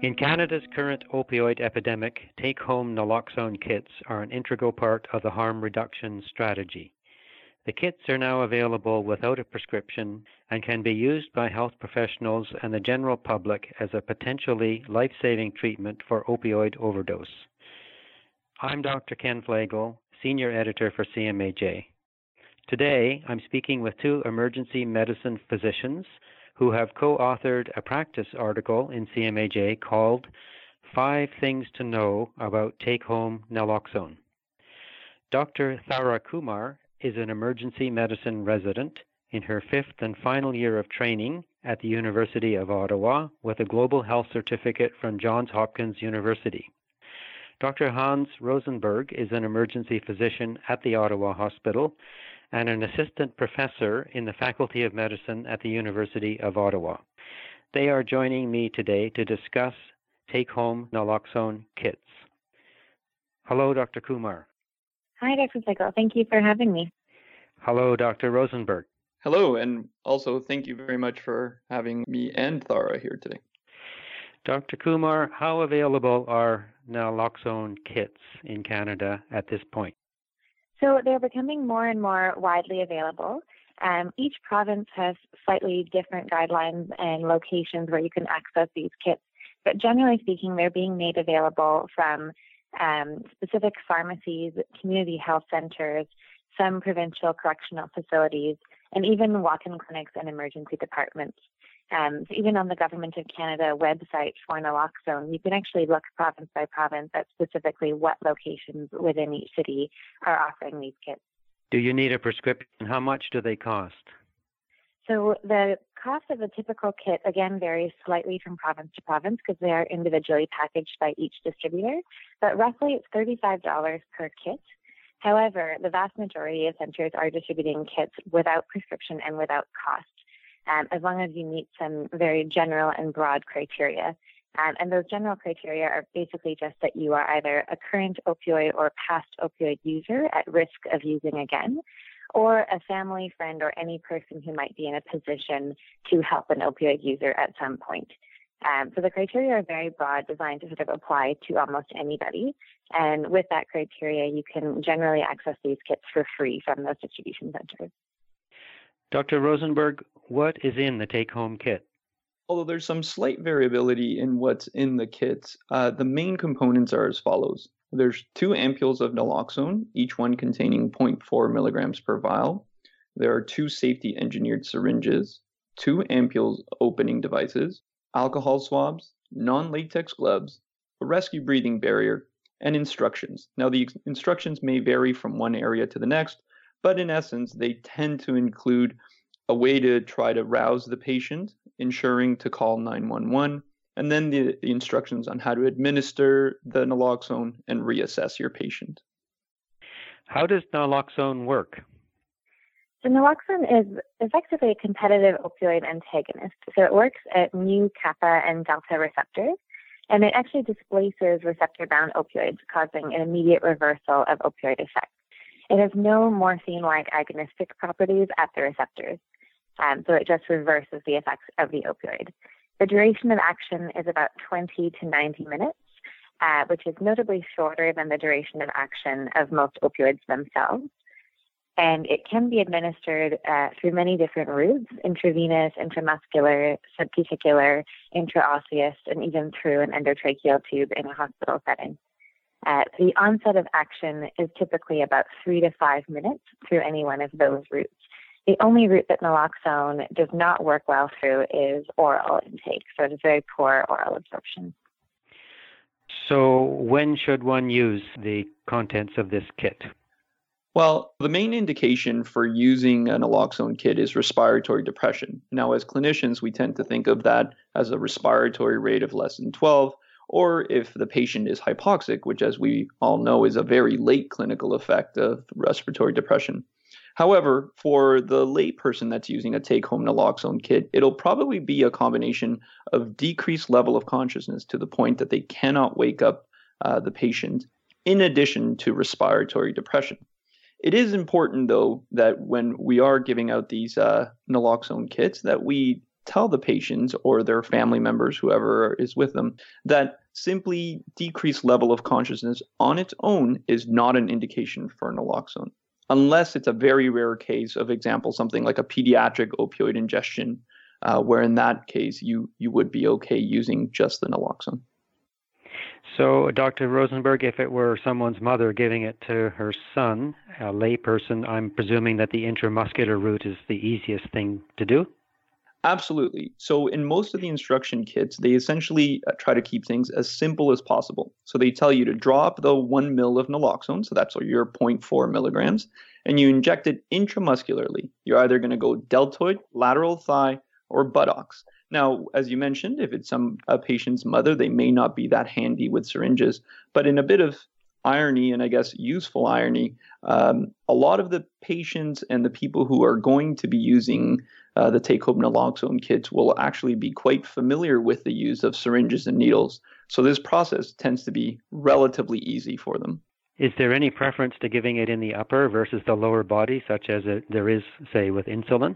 In Canada's current opioid epidemic, take home naloxone kits are an integral part of the harm reduction strategy. The kits are now available without a prescription and can be used by health professionals and the general public as a potentially life saving treatment for opioid overdose. I'm Dr. Ken Flegel, Senior Editor for CMAJ. Today, I'm speaking with two emergency medicine physicians who have co authored a practice article in CMAJ called Five Things to Know About Take Home Naloxone. Dr. Thara Kumar is an emergency medicine resident in her fifth and final year of training at the University of Ottawa with a Global Health Certificate from Johns Hopkins University. Dr. Hans Rosenberg is an emergency physician at the Ottawa Hospital and an assistant professor in the Faculty of Medicine at the University of Ottawa. They are joining me today to discuss take home naloxone kits. Hello, Dr. Kumar. Hi, Dr. Flegel. Thank you for having me. Hello, Dr. Rosenberg. Hello, and also thank you very much for having me and Thara here today. Dr. Kumar, how available are naloxone kits in Canada at this point? So they're becoming more and more widely available. Um, each province has slightly different guidelines and locations where you can access these kits, but generally speaking, they're being made available from um, specific pharmacies, community health centers, some provincial correctional facilities, and even walk-in clinics and emergency departments. Um, so even on the Government of Canada website for naloxone, you can actually look province by province at specifically what locations within each city are offering these kits. Do you need a prescription? How much do they cost? So the cost of a typical kit again varies slightly from province to province because they are individually packaged by each distributor, but roughly it's $35 per kit. However, the vast majority of centers are distributing kits without prescription and without cost um, as long as you meet some very general and broad criteria. Um, and those general criteria are basically just that you are either a current opioid or past opioid user at risk of using again, or a family, friend, or any person who might be in a position to help an opioid user at some point. Um, so the criteria are very broad, designed to sort of apply to almost anybody. And with that criteria, you can generally access these kits for free from those distribution centers. Dr. Rosenberg, what is in the take home kit? Although there's some slight variability in what's in the kit, uh, the main components are as follows. There's two ampules of naloxone, each one containing 0.4 milligrams per vial. There are two safety engineered syringes, two ampules opening devices, alcohol swabs, non latex gloves, a rescue breathing barrier, and instructions. Now, the instructions may vary from one area to the next, but in essence, they tend to include a way to try to rouse the patient, ensuring to call 911, and then the, the instructions on how to administer the naloxone and reassess your patient. How does naloxone work? So naloxone is effectively a competitive opioid antagonist. So it works at mu, kappa, and delta receptors, and it actually displaces receptor-bound opioids, causing an immediate reversal of opioid effects. It has no morphine-like agonistic properties at the receptors, um, so it just reverses the effects of the opioid. The duration of action is about 20 to 90 minutes, uh, which is notably shorter than the duration of action of most opioids themselves. And it can be administered uh, through many different routes intravenous, intramuscular, subcuticular, intraosseous, and even through an endotracheal tube in a hospital setting. Uh, the onset of action is typically about three to five minutes through any one of those routes. The only route that naloxone does not work well through is oral intake, so it is very poor oral absorption. So, when should one use the contents of this kit? Well, the main indication for using a naloxone kit is respiratory depression. Now, as clinicians, we tend to think of that as a respiratory rate of less than 12, or if the patient is hypoxic, which, as we all know, is a very late clinical effect of respiratory depression. However, for the layperson that's using a take home naloxone kit, it'll probably be a combination of decreased level of consciousness to the point that they cannot wake up uh, the patient, in addition to respiratory depression. It is important, though, that when we are giving out these uh, naloxone kits, that we tell the patients or their family members, whoever is with them, that simply decreased level of consciousness on its own is not an indication for naloxone, unless it's a very rare case of example, something like a pediatric opioid ingestion, uh, where in that case you you would be okay using just the naloxone. So, Dr. Rosenberg, if it were someone's mother giving it to her son, a layperson, I'm presuming that the intramuscular route is the easiest thing to do? Absolutely. So, in most of the instruction kits, they essentially uh, try to keep things as simple as possible. So, they tell you to drop the one mil of naloxone, so that's your 0.4 milligrams, and you inject it intramuscularly. You're either going to go deltoid, lateral thigh, or buttocks. Now, as you mentioned, if it's some a patient's mother, they may not be that handy with syringes. But in a bit of irony and I guess useful irony, um, a lot of the patients and the people who are going to be using uh, the take-home naloxone kits will actually be quite familiar with the use of syringes and needles. So this process tends to be relatively easy for them. Is there any preference to giving it in the upper versus the lower body, such as it, there is, say, with insulin?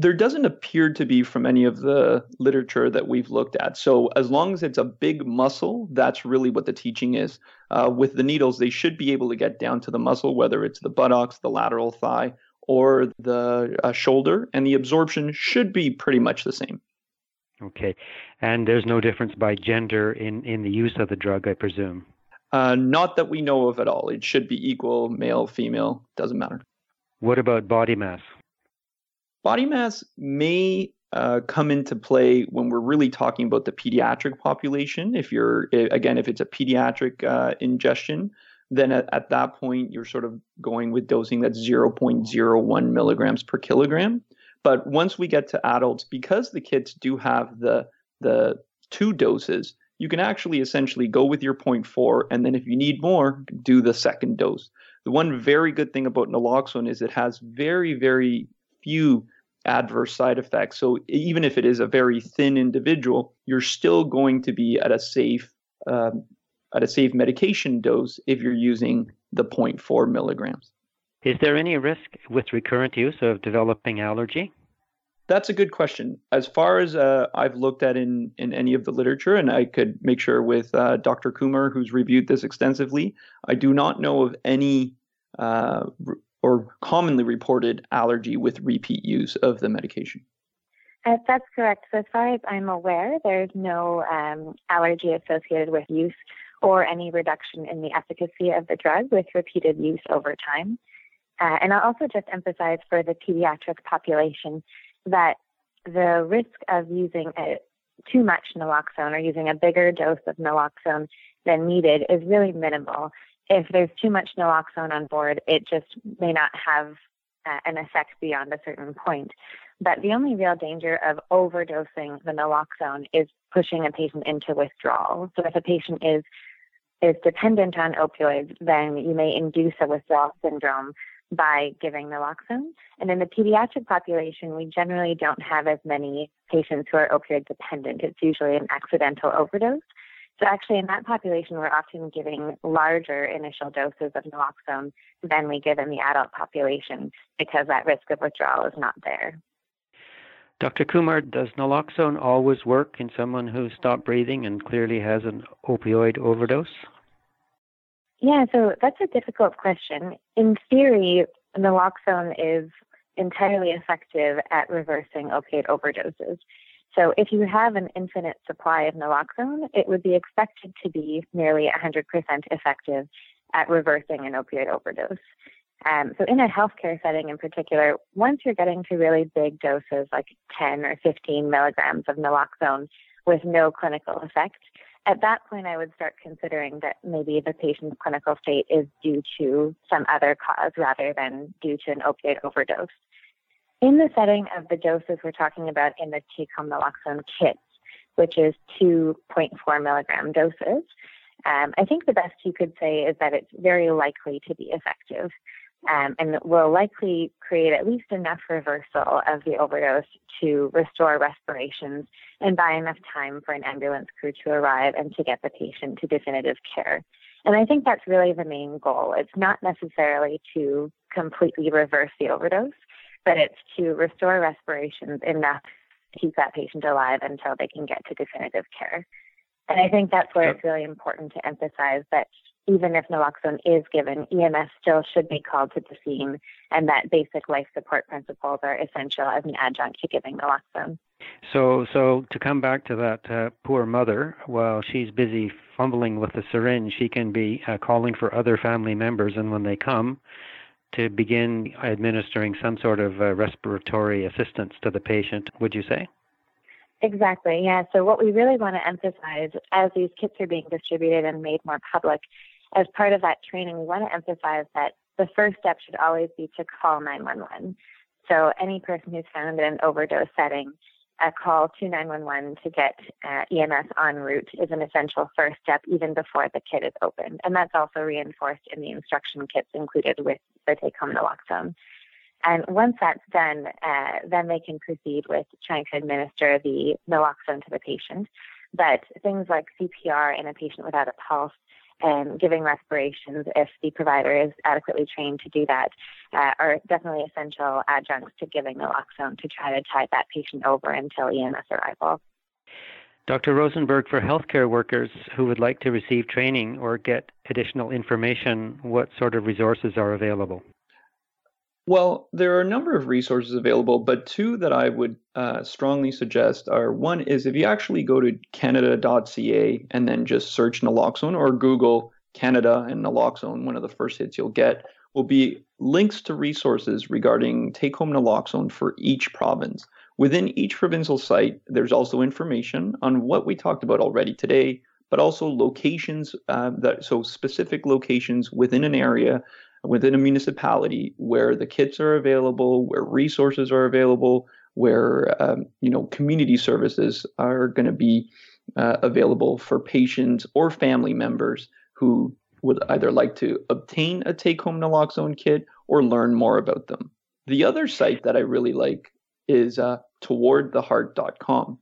There doesn't appear to be from any of the literature that we've looked at. So, as long as it's a big muscle, that's really what the teaching is. Uh, with the needles, they should be able to get down to the muscle, whether it's the buttocks, the lateral thigh, or the uh, shoulder, and the absorption should be pretty much the same. Okay. And there's no difference by gender in, in the use of the drug, I presume? Uh, not that we know of at all. It should be equal, male, female, doesn't matter. What about body mass? Body mass may uh, come into play when we're really talking about the pediatric population. If you're, again, if it's a pediatric uh, ingestion, then at, at, that point you're sort of going with dosing that's 0.01 milligrams per kilogram. But once we get to adults, because the kids do have the the two doses, you can actually essentially go with your 0.4, and then if you need more, do the second dose. The one very good thing about naloxone is it has very, very few adverse side effects. So even if it is a very thin individual, you're still going to be at a safe um, at a safe medication dose if you're using the 0.4 milligrams. Is there any risk with recurrent use of developing allergy? That's a good question. As far as uh, I've looked at in, in any of the literature, and I could make sure with uh, Dr. Kumar, who's reviewed this extensively, I do not know of any uh, or commonly reported allergy with repeat use of the medication. Uh, that's correct. So, as far as I'm aware, there's no um, allergy associated with use or any reduction in the efficacy of the drug with repeated use over time. Uh, and I'll also just emphasize for the pediatric population that the risk of using a, too much naloxone or using a bigger dose of naloxone than needed is really minimal if there's too much naloxone on board, it just may not have uh, an effect beyond a certain point. But the only real danger of overdosing the naloxone is pushing a patient into withdrawal. So if a patient is is dependent on opioids, then you may induce a withdrawal syndrome by giving naloxone. And in the pediatric population, we generally don't have as many patients who are opioid dependent. It's usually an accidental overdose. So actually, in that population, we're often giving larger initial doses of naloxone than we give in the adult population because that risk of withdrawal is not there. Dr. Kumar, does naloxone always work in someone who's stopped breathing and clearly has an opioid overdose? Yeah, so that's a difficult question. In theory, naloxone is entirely effective at reversing opioid overdoses. So if you have an infinite supply of naloxone, it would be expected to be nearly 100% effective at reversing an opioid overdose. Um, so in a healthcare setting in particular, once you're getting to really big doses like 10 or 15 milligrams of naloxone with no clinical effect, at that point I would start considering that maybe the patient's clinical state is due to some other cause rather than due to an opioid overdose. In the setting of the doses we're talking about in the home naloxone kits, which is 2.4 milligram doses, um, I think the best you could say is that it's very likely to be effective um, and will likely create at least enough reversal of the overdose to restore respirations and buy enough time for an ambulance crew to arrive and to get the patient to definitive care. And I think that's really the main goal. It's not necessarily to completely reverse the overdose, but it's to restore respirations enough to keep that patient alive until they can get to definitive care. And I think that's where it's really important to emphasize that even if naloxone is given, EMS still should be called to the scene, and that basic life support principles are essential as an adjunct to giving naloxone. So, so to come back to that uh, poor mother, while she's busy fumbling with the syringe, she can be uh, calling for other family members, and when they come, to begin administering some sort of uh, respiratory assistance to the patient. Would you say? Exactly. Yeah. So what we really want to emphasize as these kits are being distributed and made more public, as part of that training, we want to emphasize that the first step should always be to call 911. So any person who's found in an overdose setting, a call to 911 to get uh, EMS en route is an essential first step even before the kit is opened. And that's also reinforced in the instruction kits included with the take-home naloxone. And once that's done, uh, then they can proceed with trying to administer the naloxone to the patient. But things like CPR in a patient without a pulse and giving respirations, if the provider is adequately trained to do that, uh, are definitely essential adjuncts to giving naloxone to try to tide that patient over until EMS arrival. Dr. Rosenberg, for healthcare workers who would like to receive training or get additional information, what sort of resources are available? Well, there are a number of resources available, but two that I would uh, strongly suggest are one is if you actually go to canada.ca and then just search naloxone or Google Canada and naloxone, one of the first hits you'll get will be links to resources regarding take home naloxone for each province. Within each provincial site, there's also information on what we talked about already today, but also locations uh, that so specific locations within an area within a municipality where the kits are available, where resources are available, where um, you know community services are going to be uh, available for patients or family members who would either like to obtain a take-home naloxone kit or learn more about them. The other site that I really like is uh, towardtheheart.com.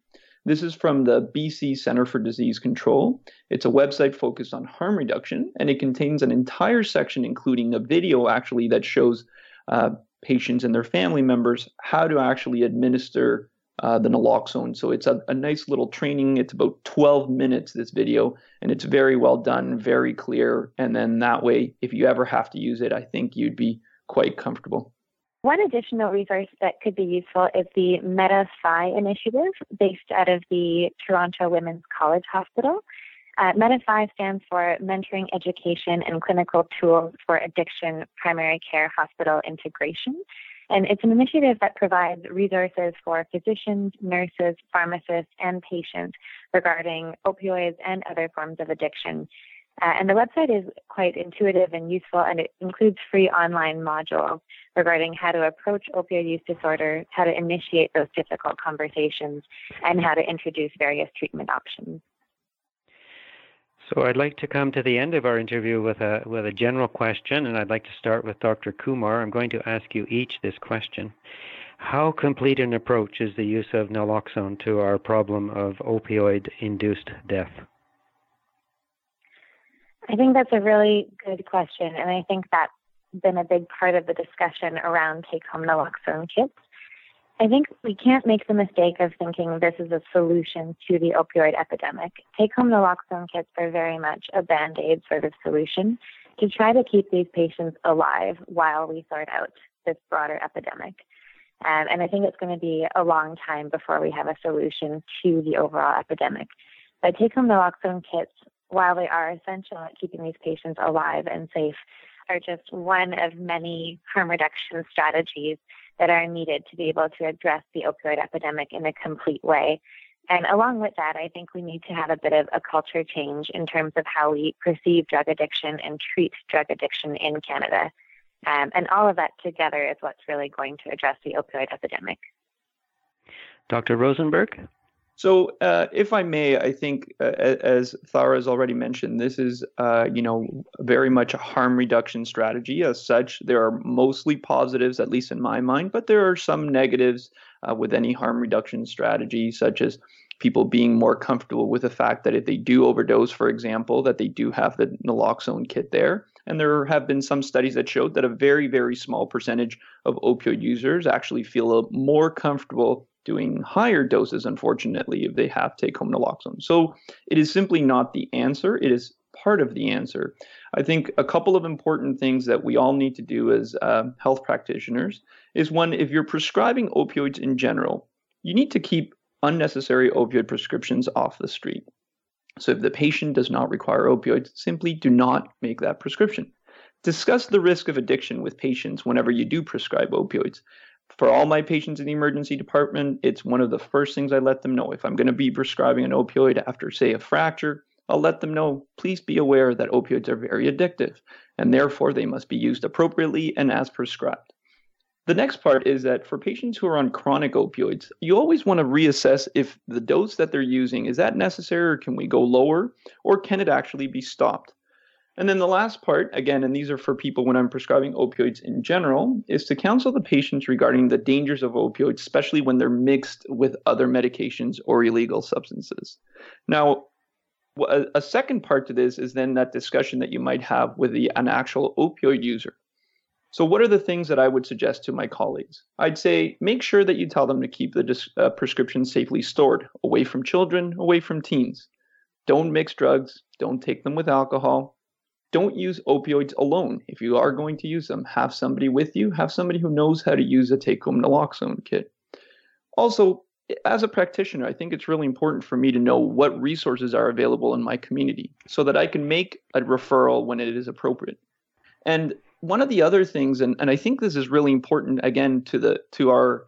This is from the BC Center for Disease Control. It's a website focused on harm reduction, and it contains an entire section, including a video actually that shows uh, patients and their family members how to actually administer uh, the naloxone. So it's a, a, nice little training. It's about 12 minutes, this video, and it's very well done, very clear. And then that way, if you ever have to use it, I think you'd be quite comfortable. One additional resource that could be useful is the Meta-Phi initiative based out of the Toronto Women's College Hospital. Uh, Meta-Phi stands for Mentoring Education and Clinical Tools for Addiction Primary Care Hospital Integration. And it's an initiative that provides resources for physicians, nurses, pharmacists, and patients regarding opioids and other forms of addiction uh, and the website is quite intuitive and useful, and it includes free online modules regarding how to approach opioid use disorder, how to initiate those difficult conversations, and how to introduce various treatment options. So I'd like to come to the end of our interview with a with a general question, and I'd like to start with Dr. Kumar. I'm going to ask you each this question. How complete an approach is the use of naloxone to our problem of opioid induced death? I think that's a really good question, and I think that's been a big part of the discussion around take home naloxone kits. I think we can't make the mistake of thinking this is a solution to the opioid epidemic. Take home naloxone kits are very much a band aid sort of solution to try to keep these patients alive while we sort out this broader epidemic. Um, and I think it's going to be a long time before we have a solution to the overall epidemic. But take home naloxone kits while they are essential at keeping these patients alive and safe, are just one of many harm reduction strategies that are needed to be able to address the opioid epidemic in a complete way. And along with that, I think we need to have a bit of a culture change in terms of how we perceive drug addiction and treat drug addiction in Canada. Um, and all of that together is what's really going to address the opioid epidemic. Dr. Rosenberg? So, uh, if I may, I think, uh, as Thara has already mentioned, this is, uh, you know, very much a harm reduction strategy. As such, there are mostly positives, at least in my mind, but there are some negatives uh, with any harm reduction strategy, such as people being more comfortable with the fact that if they do overdose, for example, that they do have the naloxone kit there. And there have been some studies that showed that a very, very small percentage of opioid users actually feel more comfortable doing higher doses, unfortunately, if they have take home naloxone. So it is simply not the answer. It is part of the answer. I think a couple of important things that we all need to do as uh, health practitioners is one, if you're prescribing opioids in general, you need to keep unnecessary opioid prescriptions off the street. So if the patient does not require opioids, simply do not make that prescription. Discuss the risk of addiction with patients whenever you do prescribe opioids. For all my patients in the emergency department, it's one of the first things I let them know. If I'm going to be prescribing an opioid after, say, a fracture, I'll let them know please be aware that opioids are very addictive, and therefore they must be used appropriately and as prescribed. The next part is that for patients who are on chronic opioids, you always want to reassess if the dose that they're using is that necessary or can we go lower or can it actually be stopped? And then the last part, again, and these are for people when I'm prescribing opioids in general, is to counsel the patients regarding the dangers of opioids, especially when they're mixed with other medications or illegal substances. Now, a, second part to this is then that discussion that you might have with the, an actual opioid user. So, what are the things that I would suggest to my colleagues? I'd say make sure that you tell them to keep the dis- uh, prescription safely stored, away from children, away from teens. Don't mix drugs, don't take them with alcohol. Don't use opioids alone. If you are going to use them, have somebody with you, have somebody who knows how to use a take home naloxone kit. Also, as a practitioner, I think it's really important for me to know what resources are available in my community so that I can make a referral when it is appropriate. And one of the other things, and, and I think this is really important again to the to our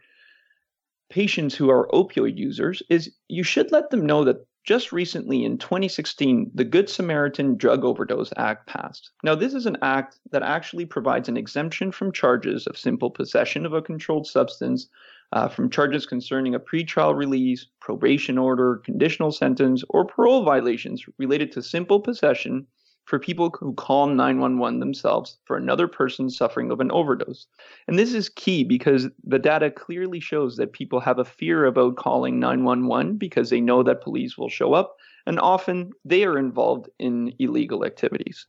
patients who are opioid users, is you should let them know that just recently in 2016, the Good Samaritan Drug Overdose Act passed. Now, this is an act that actually provides an exemption from charges of simple possession of a controlled substance uh, from charges concerning a pretrial release, probation order, conditional sentence, or parole violations related to simple possession for people who call 911 themselves for another person suffering of an overdose. And this is key because the data clearly shows that people have a fear about calling 911 because they know that police will show up, and often they are involved in illegal activities.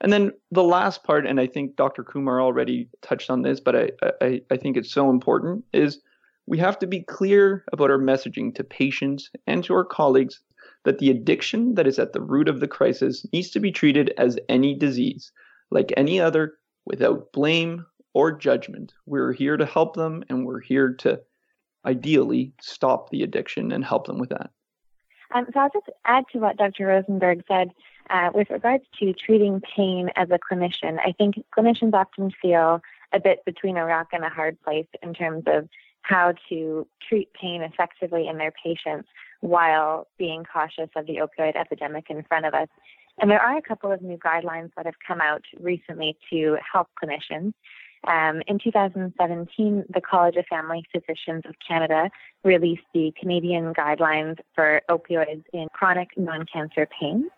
And then the last part, and I think Dr. Kumar already touched on this, but I, I, I think it's so important, is we have to be clear about our messaging to patients and to our colleagues that the addiction that is at the root of the crisis needs to be treated as any disease, like any other, without blame or judgment. We're here to help them and we're here to ideally stop the addiction and help them with that. Um, so I'll just add to what Dr. Rosenberg said uh, with regards to treating pain as a clinician. I think clinicians often feel a bit between a rock and a hard place in terms of how to treat pain effectively in their patients while being cautious of the opioid epidemic in front of us. And there are a couple of new guidelines that have come out recently to help clinicians. Um, in 2017, the College of Family Physicians of Canada released the Canadian guidelines for opioids in chronic non cancer pain.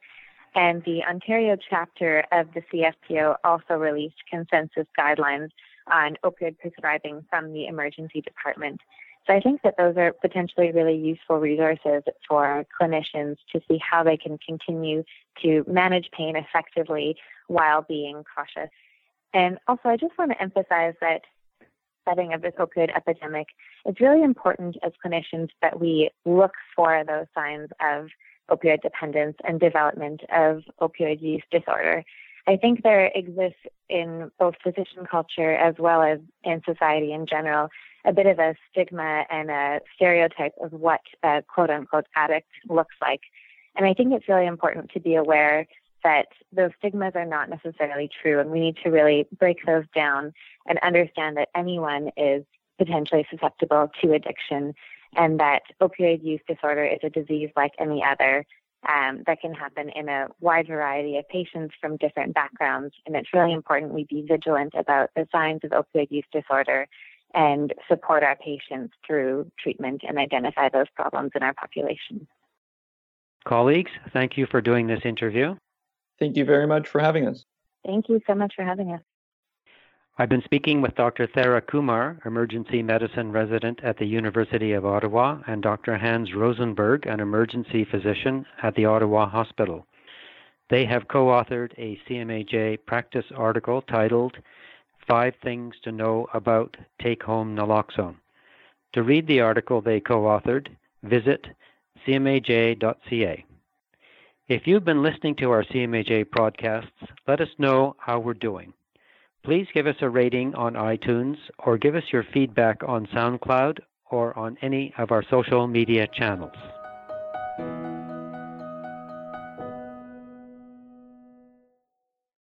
And the Ontario chapter of the CFPO also released consensus guidelines on opioid prescribing from the emergency department. So I think that those are potentially really useful resources for clinicians to see how they can continue to manage pain effectively while being cautious. And also, I just want to emphasize that setting of this opioid epidemic, it's really important as clinicians that we look for those signs of opioid dependence and development of opioid use disorder. I think there exists in both physician culture as well as in society in general a bit of a stigma and a stereotype of what a quote unquote addict looks like. And I think it's really important to be aware that those stigmas are not necessarily true, and we need to really break those down and understand that anyone is potentially susceptible to addiction and that opioid use disorder is a disease like any other um, that can happen in a wide variety of patients from different backgrounds. And it's really important we be vigilant about the signs of opioid use disorder and support our patients through treatment and identify those problems in our population. Colleagues, thank you for doing this interview. Thank you very much for having us. Thank you so much for having us. I've been speaking with Dr. Thara Kumar, emergency medicine resident at the University of Ottawa, and Dr. Hans Rosenberg, an emergency physician at the Ottawa Hospital. They have co authored a CMAJ practice article titled Five Things to Know About Take Home Naloxone. To read the article they co authored, visit cmaj.ca. If you've been listening to our CMAJ podcasts, let us know how we're doing. Please give us a rating on iTunes or give us your feedback on SoundCloud or on any of our social media channels.